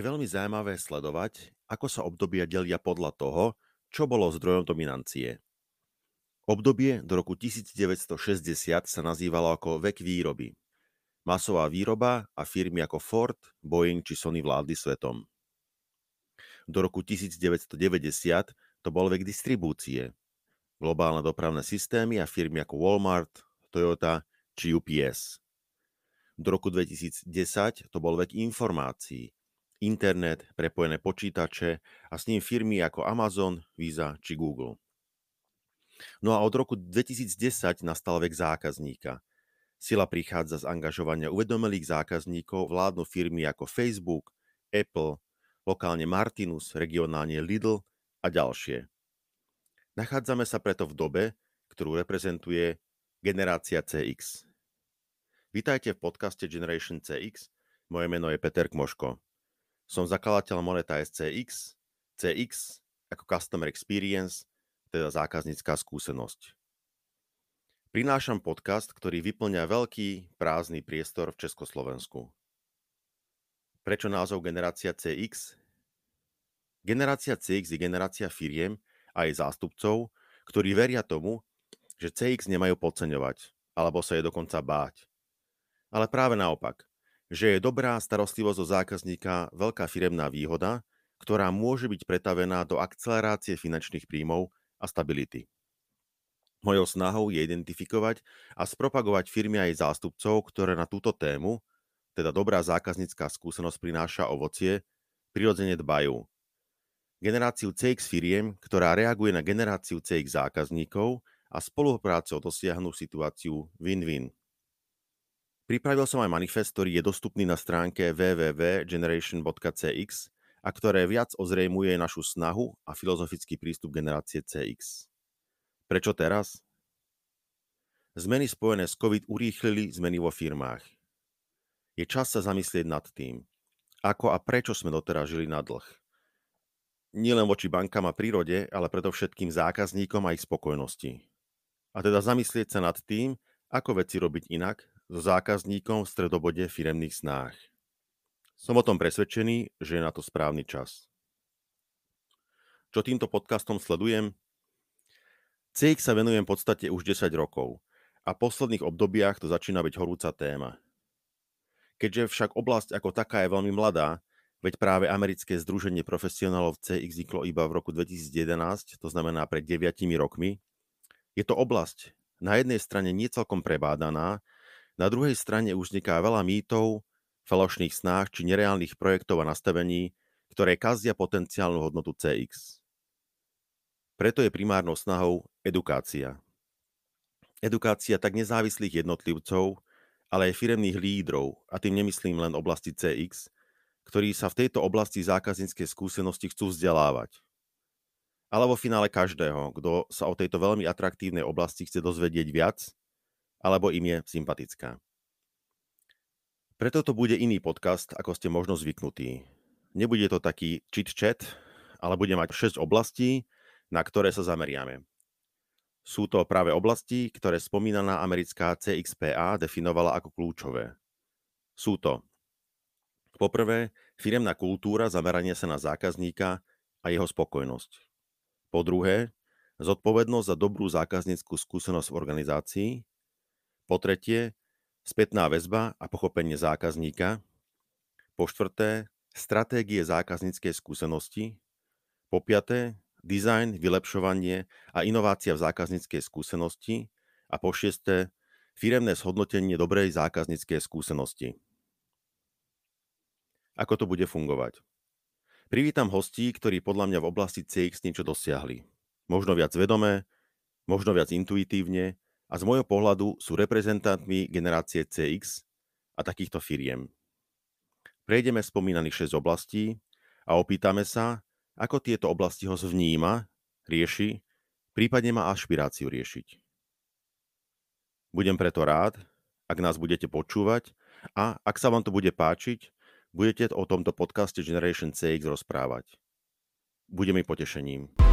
Je veľmi zaujímavé sledovať, ako sa obdobia delia podľa toho, čo bolo zdrojom dominancie. Obdobie do roku 1960 sa nazývalo ako vek výroby. Masová výroba a firmy ako Ford, Boeing či Sony vládli svetom. Do roku 1990 to bol vek distribúcie. Globálne dopravné systémy a firmy ako Walmart, Toyota či UPS. Do roku 2010 to bol vek informácií, internet, prepojené počítače a s ním firmy ako Amazon, Visa či Google. No a od roku 2010 nastal vek zákazníka. Sila prichádza z angažovania uvedomelých zákazníkov, vládnu firmy ako Facebook, Apple, lokálne Martinus, regionálne Lidl a ďalšie. Nachádzame sa preto v dobe, ktorú reprezentuje generácia CX. Vítajte v podcaste Generation CX. Moje meno je Peter Kmoško. Som zakladateľ Monetize CX, CX ako Customer Experience, teda zákaznícká skúsenosť. Prinášam podcast, ktorý vyplňa veľký prázdny priestor v Československu. Prečo názov Generácia CX? Generácia CX je generácia firiem a jej zástupcov, ktorí veria tomu, že CX nemajú podceňovať, alebo sa je dokonca báť ale práve naopak, že je dobrá starostlivosť o zákazníka veľká firemná výhoda, ktorá môže byť pretavená do akcelerácie finančných príjmov a stability. Mojou snahou je identifikovať a spropagovať firmy a jej zástupcov, ktoré na túto tému, teda dobrá zákaznícká skúsenosť prináša ovocie, prirodzene dbajú. Generáciu CX firiem, ktorá reaguje na generáciu CX zákazníkov a spoluprácou dosiahnu situáciu win-win. Pripravil som aj manifest, ktorý je dostupný na stránke www.generation.cx a ktoré viac ozrejmuje našu snahu a filozofický prístup generácie CX. Prečo teraz? Zmeny spojené s COVID urýchlili zmeny vo firmách. Je čas sa zamyslieť nad tým, ako a prečo sme doteraz žili na dlh. Nielen voči bankám a prírode, ale predovšetkým zákazníkom a ich spokojnosti. A teda zamyslieť sa nad tým, ako veci robiť inak, so zákazníkom v stredobode firemných snách. Som o tom presvedčený, že je na to správny čas. Čo týmto podcastom sledujem? CX sa venujem v podstate už 10 rokov a v posledných obdobiach to začína byť horúca téma. Keďže však oblasť ako taká je veľmi mladá, veď práve americké združenie profesionálov CX vzniklo iba v roku 2011, to znamená pred 9 rokmi, je to oblasť na jednej strane nie celkom prebádaná, na druhej strane už vzniká veľa mýtov, falošných snách či nereálnych projektov a nastavení, ktoré kazia potenciálnu hodnotu CX. Preto je primárnou snahou edukácia. Edukácia tak nezávislých jednotlivcov, ale aj firemných lídrov, a tým nemyslím len oblasti CX, ktorí sa v tejto oblasti zákazníckej skúsenosti chcú vzdelávať. Ale vo finále každého, kto sa o tejto veľmi atraktívnej oblasti chce dozvedieť viac alebo im je sympatická. Preto to bude iný podcast, ako ste možno zvyknutí. Nebude to taký chit-chat, ale bude mať 6 oblastí, na ktoré sa zameriame. Sú to práve oblasti, ktoré spomínaná americká CXPA definovala ako kľúčové. Sú to poprvé firemná kultúra zamerania sa na zákazníka a jeho spokojnosť. Po druhé, zodpovednosť za dobrú zákazníckú skúsenosť v organizácii. Po tretie, spätná väzba a pochopenie zákazníka. Po štvrté, stratégie zákazníckej skúsenosti. Po piaté, dizajn, vylepšovanie a inovácia v zákazníckej skúsenosti. A po šiesté, firemné zhodnotenie dobrej zákazníckej skúsenosti. Ako to bude fungovať? Privítam hostí, ktorí podľa mňa v oblasti CX niečo dosiahli. Možno viac vedomé, možno viac intuitívne, a z môjho pohľadu sú reprezentantmi generácie CX a takýchto firiem. Prejdeme spomínaných 6 oblastí a opýtame sa, ako tieto oblasti ho vníma, rieši, prípadne má ašpiráciu riešiť. Budem preto rád, ak nás budete počúvať a ak sa vám to bude páčiť, budete o tomto podcaste Generation CX rozprávať. Bude mi potešením.